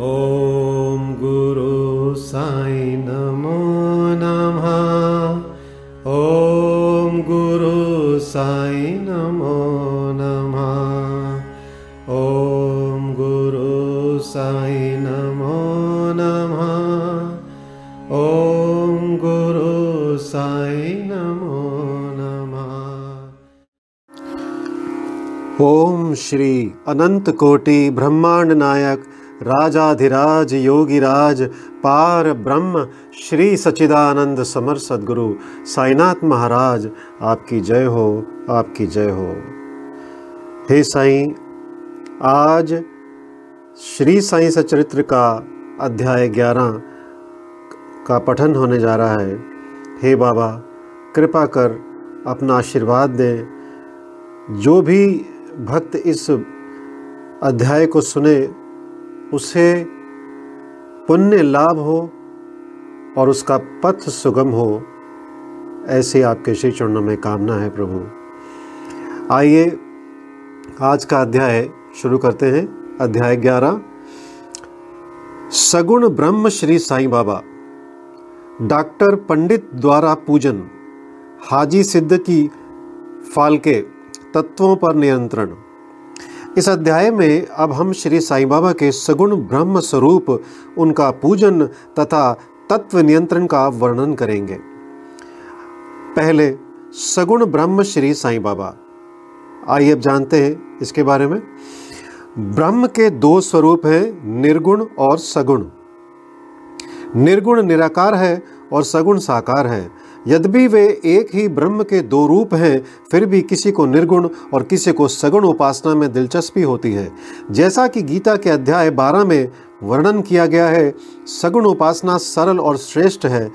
ॐ गुरु साई नमो नमः। ॐ गुरु साई नमो नमः। ॐ गुरु साई नमो नमः। ॐ गुरु साई नमो नमः। ओम श्री अनंत कोटि ब्रह्मांड नायक राजाधिराज, योगिराज, पार ब्रह्म, श्री सचिदानंद समर सदगुरु, साईनाथ महाराज, आपकी जय हो, आपकी जय हो। हे साईं, आज श्री साईं सचरित्र का अध्याय ग्यारह का पठन होने जा रहा है। हे बाबा, कृपा कर अपना आशीर्वाद दें। जो भी भक्त इस अध्याय को सुने उसे पुण्य लाभ हो और उसका पथ सुगम हो, ऐसे आपके श्री चरणों में कामना है प्रभु। आइए, आज का अध्याय शुरू करते हैं। अध्याय ग्यारह। सगुण ब्रह्म श्री साईं बाबा, डॉक्टर पंडित द्वारा पूजन, हाजी सिद्ध की फालके, तत्वों पर नियंत्रण। इस अध्याय में अब हम श्री साईं बाबा के सगुण ब्रह्म स्वरूप, उनका पूजन तथा तत्व नियंत्रण का वर्णन करेंगे। पहले, सगुण ब्रह्म श्री साईं बाबा। आइए अब जानते हैं इसके बारे में। ब्रह्म के दो स्वरूप हैं, निर्गुण और सगुण। निर्गुण निराकार है और सगुण साकार है। यद्यपि वे एक ही ब्रह्म के दो रूप हैं, फिर भी किसी को निर्गुण और किसी को सगुण उपासना में दिलचस्पी होती है। जैसा कि गीता के अध्याय 12 में वर्णन किया गया है, सगुण उपासना सरल और श्रेष्ठ है।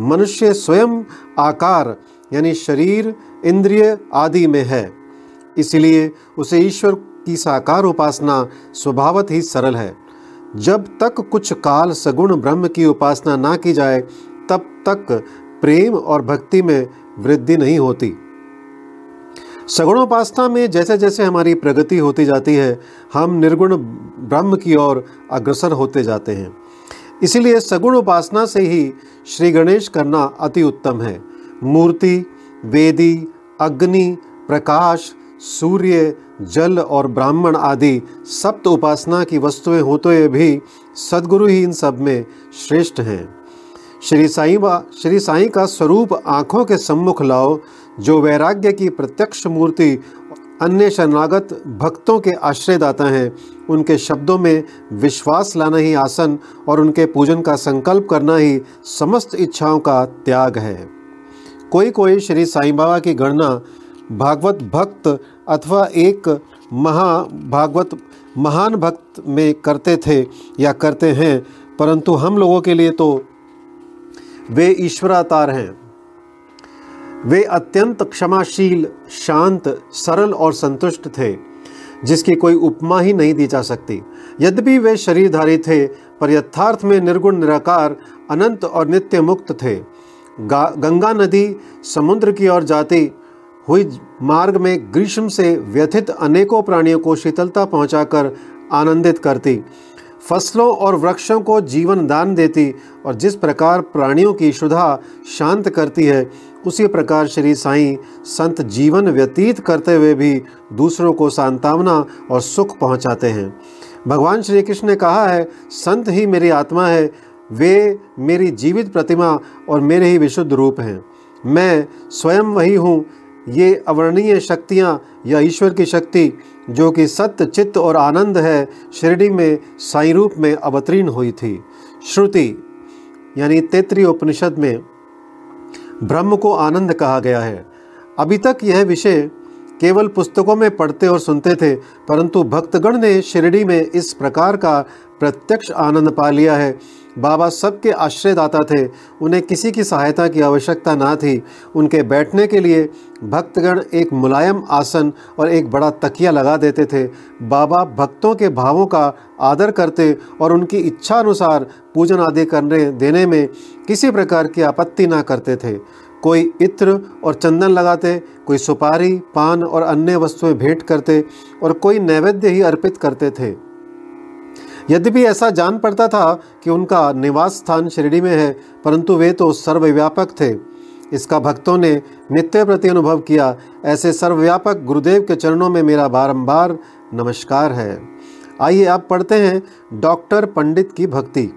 मनुष्य स्वयं आकार, यानी शरीर, इंद्रिय आदि में है। इसलिए उसे ईश्वर की साकार उपासना स्वभावत ही सरल है। जब तक कुछ काल सगुण ब्रह्म की उपासना ना की जाए, तब तक प्रेम और भक्ति में वृद्धि नहीं होती। सगुणोपासना में जैसे जैसे हमारी प्रगति होती जाती है, हम निर्गुण ब्रह्म की ओर अग्रसर होते जाते हैं। इसीलिए सगुण उपासना से ही श्री गणेश करना अति उत्तम है। मूर्ति, वेदी, अग्नि, प्रकाश, सूर्य, जल और ब्राह्मण आदि सप्त उपासना की वस्तुएँ होते हुए भी सदगुरु ही इन सब में श्रेष्ठ हैं। श्री साई श्री साई का स्वरूप आँखों के सम्मुख लाओ, जो वैराग्य की प्रत्यक्ष मूर्ति अन्य शरणागत भक्तों के आश्रयदाता हैं, उनके शब्दों में विश्वास लाना ही आसन और उनके पूजन का संकल्प करना ही समस्त इच्छाओं का त्याग है। कोई कोई श्री साईं बाबा की गणना भागवत भक्त अथवा एक महा भागवत महान भक्त में करते थे या करते हैं, परंतु हम लोगों के लिए तो वे ईश्वरातार हैं। वे अत्यंत क्षमाशील, शांत, सरल और संतुष्ट थे, जिसकी कोई उपमा ही नहीं दी जा सकती। यद्यपि वे शरीरधारी थे, पर यथार्थ में निर्गुण, निराकार, अनंत और नित्य मुक्त थे। गंगा नदी, समुद्र की ओर जाती हुई मार्ग में ग्रीष्म से व्यथित अनेकों प्राणियों को शीतलता पहुंचाकर आनंदित करती। फ़सलों और वृक्षों को जीवन दान देती और जिस प्रकार प्राणियों की शुद्धा शांत करती है, उसी प्रकार श्री साईं संत जीवन व्यतीत करते हुए भी दूसरों को सांत्वना और सुख पहुंचाते हैं। भगवान श्री कृष्ण ने कहा है, संत ही मेरी आत्मा है, वे मेरी जीवित प्रतिमा और मेरे ही विशुद्ध रूप हैं। मैं स्वयं वही हूँ ये अवर्णीय शक्तियाँ या ईश्वर की शक्ति, जो कि सत्य, चित्त और आनंद है, शिरडी में, साई रूप में अवतीर्ण हुई थी। श्रुति, यानी तैतृय उपनिषद में, ब्रह्म को आनंद कहा गया है। अभी तक यह विषय केवल पुस्तकों में पढ़ते और सुनते थे, परंतु भक्तगण ने शिरडी में इस प्रकार का प्रत्यक्ष आनंद पा लिया है बाबा सबके आश्रयदाता थे। उन्हें किसी की सहायता की आवश्यकता ना थी। उनके बैठने के लिए भक्तगण एक मुलायम आसन और एक बड़ा तकिया लगा देते थे। बाबा भक्तों के भावों का आदर करते और उनकी इच्छा अनुसार पूजन आदि करने, देने में किसी प्रकार की आपत्ति ना करते थे। कोई इत्र और चंदन लगाते, कोई सुपारी, पान और अन्य वस्तुएँ भेंट करते और कोई नैवेद्य ही अर्पित करते थे। यद्यपि ऐसा जान पड़ता था कि उनका निवास स्थान शिरडी में है, परंतु वे तो सर्वव्यापक थे। इसका भक्तों ने नित्य प्रति अनुभव किया, ऐसे सर्वव्यापक गुरुदेव के चरणों में मेरा बारंबार नमस्कार है। आइए आप पढ़ते हैं डॉक्टर पंडित की भक्ति।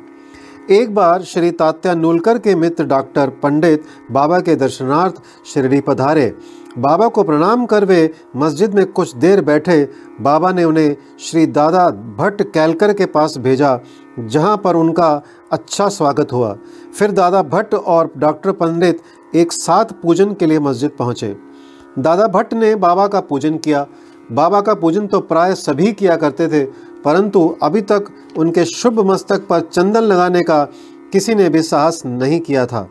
एक बार श्री तात्या नूलकर के मित्र डॉक्टर पंडित बाबा के दर्शनार्थ शिरडी पधारे। बाबा को प्रणाम कर वे मस्जिद में कुछ देर बैठे। बाबा ने उन्हें श्री दादा भट्ट कैलकर के पास भेजा, जहाँ पर उनका अच्छा स्वागत हुआ। फिर दादा भट्ट और डॉक्टर पंडित एक साथ पूजन के लिए मस्जिद पहुँचे। दादा भट्ट ने बाबा का पूजन किया। बाबा का पूजन तो प्राय सभी किया करते थे परंतु अभी तक उनके शुभ मस्तक पर चंदन लगाने का किसी ने भी साहस नहीं किया था।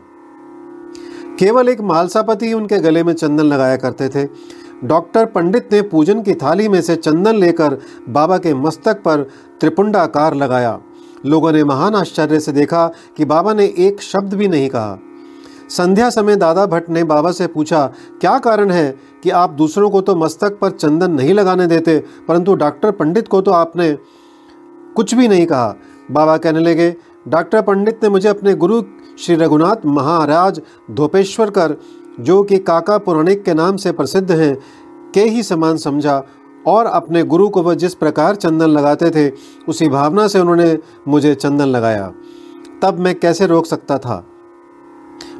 केवल एक मालसापति उनके गले में चंदन लगाया करते थे। डॉक्टर पंडित ने पूजन की थाली में से चंदन लेकर बाबा के मस्तक पर त्रिपुंडाकार लगाया। लोगों ने महान आश्चर्य से देखा कि बाबा ने एक शब्द भी नहीं कहा। संध्या समय दादा भट्ट ने बाबा से पूछा, क्या कारण है कि आप दूसरों को तो मस्तक पर चंदन नहीं लगाने देते, परंतु डॉक्टर पंडित को तो आपने कुछ भी नहीं कहा? बाबा कहने लगे, डॉक्टर पंडित ने मुझे अपने गुरु श्री रघुनाथ महाराज धोपेश्वर कर जो कि काका पुराणिक के नाम से प्रसिद्ध हैं, के ही समान समझा और अपने गुरु को वह जिस प्रकार चंदन लगाते थे, उसी भावना से उन्होंने मुझे चंदन लगाया। तब मैं कैसे रोक सकता था?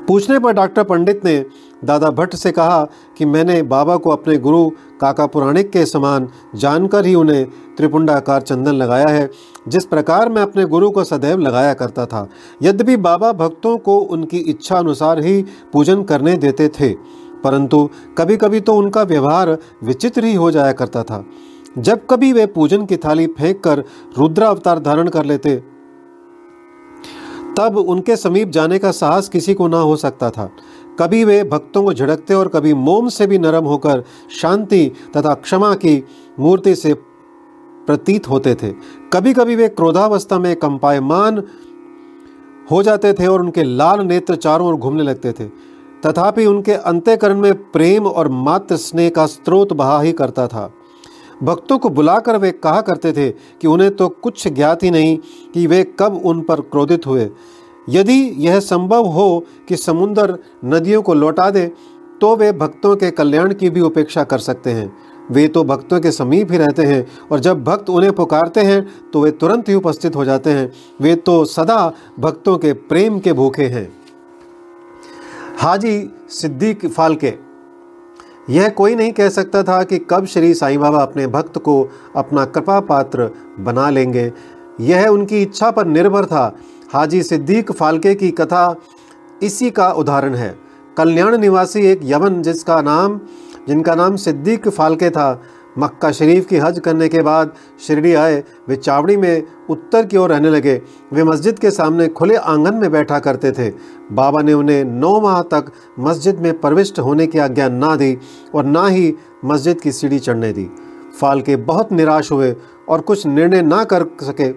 पूछने पर डॉक्टर पंडित ने दादा भट्ट से कहा कि मैंने बाबा को अपने गुरु काका पुराणिक के समान जानकर ही उन्हें त्रिपुंडाकार चंदन लगाया है। जिस प्रकार मैं अपने गुरु को सदैव लगाया करता था, यद्यपि बाबा भक्तों को उनकी इच्छा अनुसार ही पूजन करने देते थे, परंतु कभी कभी तो उनका व्यवहार विचित्र ही हो जाया करता था। जब कभी वे पूजन की थाली फेंक कर रुद्र अवतार धारण कर लेते तब उनके समीप जाने का साहस किसी को ना हो सकता था। कभी वे भक्तों को झड़कते और कभी मोम से भी नरम होकर शांति तथा क्षमा की मूर्ति से प्रतीत होते थे। कभी कभी वे क्रोधावस्था में कंपायमान हो जाते थे और उनके लाल नेत्र चारों ओर घूमने लगते थे। तथापि उनके अंत्यकरण में प्रेम और मात्र स्नेह का स्रोत बहा ही करता था। भक्तों को बुलाकर वे कहा करते थे कि उन्हें तो कुछ ज्ञात ही नहीं कि वे कब उन पर क्रोधित हुए। यदि यह संभव हो कि समुन्दर नदियों को लौटा दे तो वे भक्तों के कल्याण की भी उपेक्षा कर सकते हैं। वे तो भक्तों के समीप ही रहते हैं और जब भक्त उन्हें पुकारते हैं तो वे तुरंत ही उपस्थित हो जाते हैं। वे तो सदा भक्तों के प्रेम के भूखे हैं। हाजी सिद्दीक फालके यह कोई नहीं कह सकता था कि कब श्री साईं बाबा अपने भक्त को अपना कृपा पात्र बना लेंगे। यह उनकी इच्छा पर निर्भर था। हाजी सिद्दीक फालके की कथा इसी का उदाहरण है। कल्याण निवासी एक यवन जिसका नाम जिनका नाम सिद्दीक फालके था मक्का शरीफ की हज करने के बाद शिरडी आए, वे चावड़ी में उत्तर की ओर रहने लगे। वे मस्जिद के सामने खुले आँगन में बैठा करते थे। बाबा ने उन्हें नौ माह तक मस्जिद में प्रविष्ट होने की आज्ञा ना दी और ना ही मस्जिद की सीढ़ी चढ़ने दी। फालके बहुत निराश हुए और कुछ निर्णय ना कर सके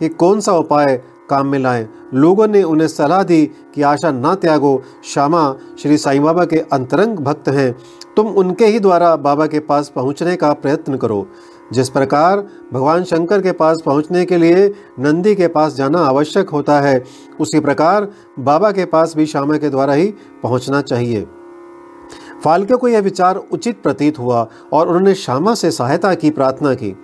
कि कौन सा उपाय काम में लाएँ। लोगों ने उन्हें सलाह दी कि आशा ना त्यागो। श्यामा श्री साईं बाबा के अंतरंग भक्त हैं। तुम उनके ही द्वारा बाबा के पास पहुँचने का प्रयत्न करो। जिस प्रकार भगवान शंकर के पास पहुँचने के लिए नंदी के पास जाना आवश्यक होता है, उसी प्रकार बाबा के पास भी श्यामा के द्वारा ही पहुँचना चाहिए। फाल्के को यह विचार उचित प्रतीत हुआ और उन्होंने श्यामा से सहायता की, प्रार्थना की।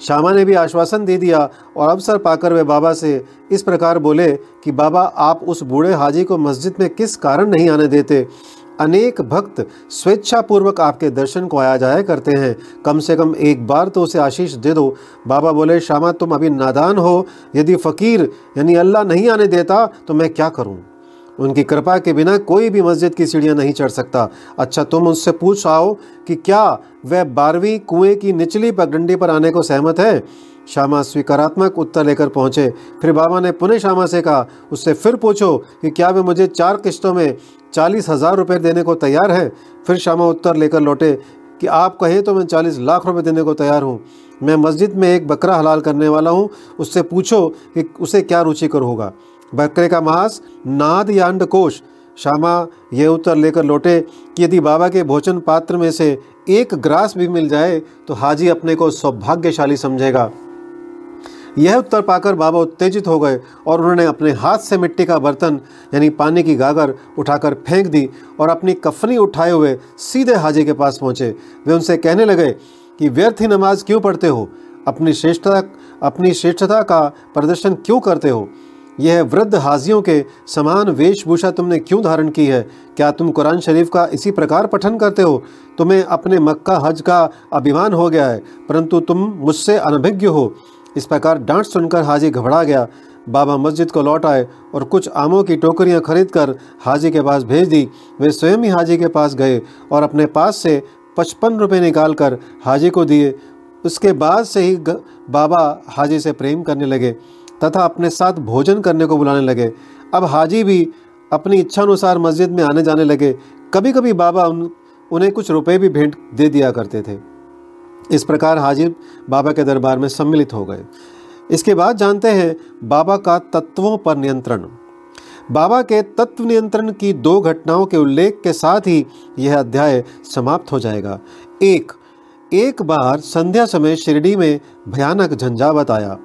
श्यामा ने भी आश्वासन दे दिया और अवसर पाकर वे बाबा से इस प्रकार बोले कि, बाबा, आप उस बूढ़े हाजी को मस्जिद में किस कारण नहीं आने देते? अनेक भक्त स्वेच्छापूर्वक आपके दर्शन को आया जाया करते हैं। कम से कम एक बार तो उसे आशीष दे दो। बाबा बोले, श्यामा, तुम अभी नादान हो। यदि फ़कीर, यानी अल्लाह नहीं आने देता तो मैं क्या करूँ? उनकी कृपा के बिना कोई भी मस्जिद की सीढ़ियाँ नहीं चढ़ सकता। अच्छा तुम उससे पूछ आओ कि क्या वह बारहवीं कुएँ की निचली पगडंडी पर आने को सहमत है? श्यामा स्वीकारात्मक उत्तर लेकर पहुँचे। फिर बाबा ने पुनः श्यामा से कहा, उससे फिर पूछो कि क्या वे मुझे चार किश्तों में चालीस हज़ार रुपये देने को तैयार है। फिर श्यामा उत्तर लेकर लौटे कि आप कहें तो मैं चालीस लाख रुपए देने को तैयार हूँ। मैं मस्जिद में एक बकरा हलाल करने वाला हूँ। उससे पूछो कि उसे क्या रुचिकर होगा। बकरे का मांस, नाद या अंडकोश श्यामा ये उत्तर लेकर लौटे कि यदि बाबा के भोजन पात्र में से एक ग्रास भी मिल जाए तो हाजी अपने को सौभाग्यशाली समझेगा। यह उत्तर पाकर बाबा उत्तेजित हो गए और उन्होंने अपने हाथ से मिट्टी का बर्तन, यानी पानी की गागर, उठाकर फेंक दी और अपनी कफनी उठाए हुए सीधे हाजी के पास पहुँचे। वे उनसे कहने लगे कि, व्यर्थ ही नमाज़ क्यों पढ़ते हो? अपनी श्रेष्ठता अपनी श्रेष्ठता का प्रदर्शन क्यों करते हो? यह वृद्ध हाजियों के समान वेशभूषा तुमने क्यों धारण की है? क्या तुम कुरान शरीफ का इसी प्रकार पठन करते हो? तुम्हें अपने मक्का हज का अभिमान हो गया है, परंतु तुम मुझसे अनभिज्ञ हो। इस प्रकार डांट सुनकर हाजी घबरा गया। बाबा मस्जिद को लौट आए और कुछ आमों की टोकरियाँ खरीद कर हाजी के पास भेज दी। वे स्वयं ही हाजी के पास गए और अपने पास से पचपन रुपये निकाल कर हाजी को दिए। उसके बाद से ही बाबा हाजी से प्रेम करने लगे तथा अपने साथ भोजन करने को बुलाने लगे। अब हाजी भी अपनी इच्छा अनुसार मस्जिद में आने जाने लगे। कभी कभी बाबा उन उन्हें कुछ रुपए भी भेंट दे दिया करते थे। इस प्रकार हाजिर बाबा के दरबार में सम्मिलित हो गए। इसके बाद जानते हैं बाबा का तत्वों पर नियंत्रण। बाबा के तत्व नियंत्रण की दो घटनाओं के उल्लेख के साथ ही यह अध्याय समाप्त हो जाएगा। एक एक बार संध्या समय शिरडी में भयानक झंझावत आया।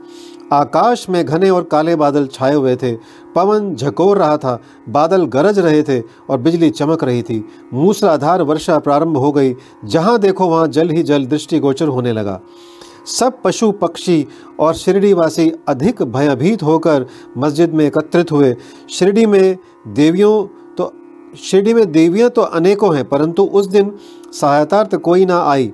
आकाश में घने और काले बादल छाए हुए थे। पवन झकोर रहा था, बादल गरज रहे थे और बिजली चमक रही थी। मूसलाधार वर्षा प्रारंभ हो गई, जहाँ देखो वहाँ जल ही जल दृष्टिगोचर होने लगा। सब पशु पक्षी और शिरडीवासी अधिक भयभीत होकर मस्जिद में एकत्रित हुए। शिरडी में देवियों तो शिरडी में देवियाँ तो अनेकों हैं, परंतु उस दिन सहायतार्थ कोई ना आई।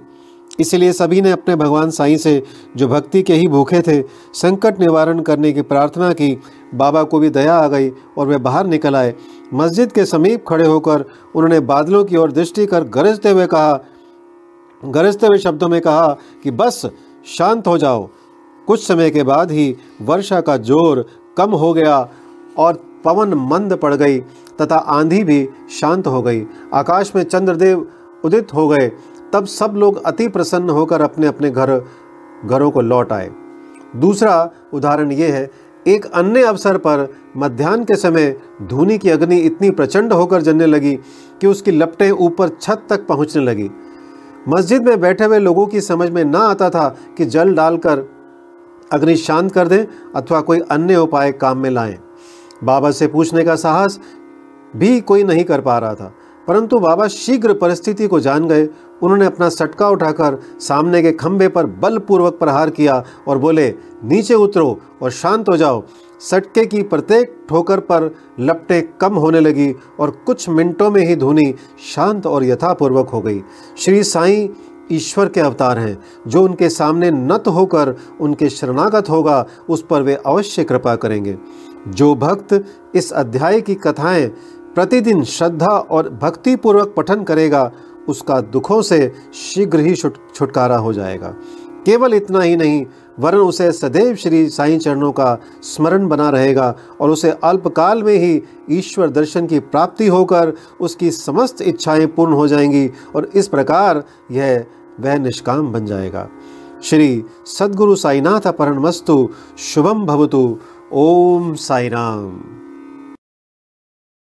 इसलिए सभी ने अपने भगवान साईं से, जो भक्ति के ही भूखे थे, संकट निवारण करने की प्रार्थना की। बाबा को भी दया आ गई और वे बाहर निकल आए। मस्जिद के समीप खड़े होकर उन्होंने बादलों की ओर दृष्टि कर गरजते हुए कहा, गरजते हुए शब्दों में कहा कि बस, शांत हो जाओ। कुछ समय के बाद ही वर्षा का ज़ोर कम हो गया और पवन मंद पड़ गई तथा आंधी भी शांत हो गई। आकाश में चंद्रदेव उदित हो गए। तब सब लोग अति प्रसन्न होकर अपने अपने घर, घरों को लौट आए। दूसरा उदाहरण ये है, एक अन्य अवसर पर मध्यान्ह के समय धूनी की अग्नि इतनी प्रचंड होकर जलने लगी कि उसकी लपटें ऊपर छत तक पहुँचने लगी। मस्जिद में बैठे हुए लोगों की समझ में ना आता था कि जल डालकर अग्नि शांत कर दें अथवा कोई अन्य उपाय काम में लाएँ। बाबा से पूछने का साहस भी कोई नहीं कर पा रहा था, परंतु बाबा शीघ्र परिस्थिति को जान गए उन्होंने अपना सटका उठाकर सामने के खंभे पर बलपूर्वक प्रहार किया और बोले, नीचे उतरो और शांत हो जाओ। सटके की प्रत्येक ठोकर पर लपटें कम होने लगी और कुछ मिनटों में ही धुनी शांत और यथापूर्वक हो गई। श्री साईं ईश्वर के अवतार हैं। जो उनके सामने नत होकर उनके शरणागत होगा, उस पर वे अवश्य कृपा करेंगे। जो भक्त इस अध्याय की कथाएँ प्रतिदिन श्रद्धा और भक्तिपूर्वक पठन करेगा उसका दुखों से शीघ्र ही छुटकारा हो जाएगा। केवल इतना ही नहीं, वरन उसे सदैव श्री साई चरणों का स्मरण बना रहेगा और उसे अल्पकाल में ही ईश्वर दर्शन की प्राप्ति होकर उसकी समस्त इच्छाएँ पूर्ण हो जाएँगी और इस प्रकार यह वह निष्काम बन जाएगा। श्री सद्गुरु साईनाथ अपरण मस्तु शुभम भवतु। ओम साई राम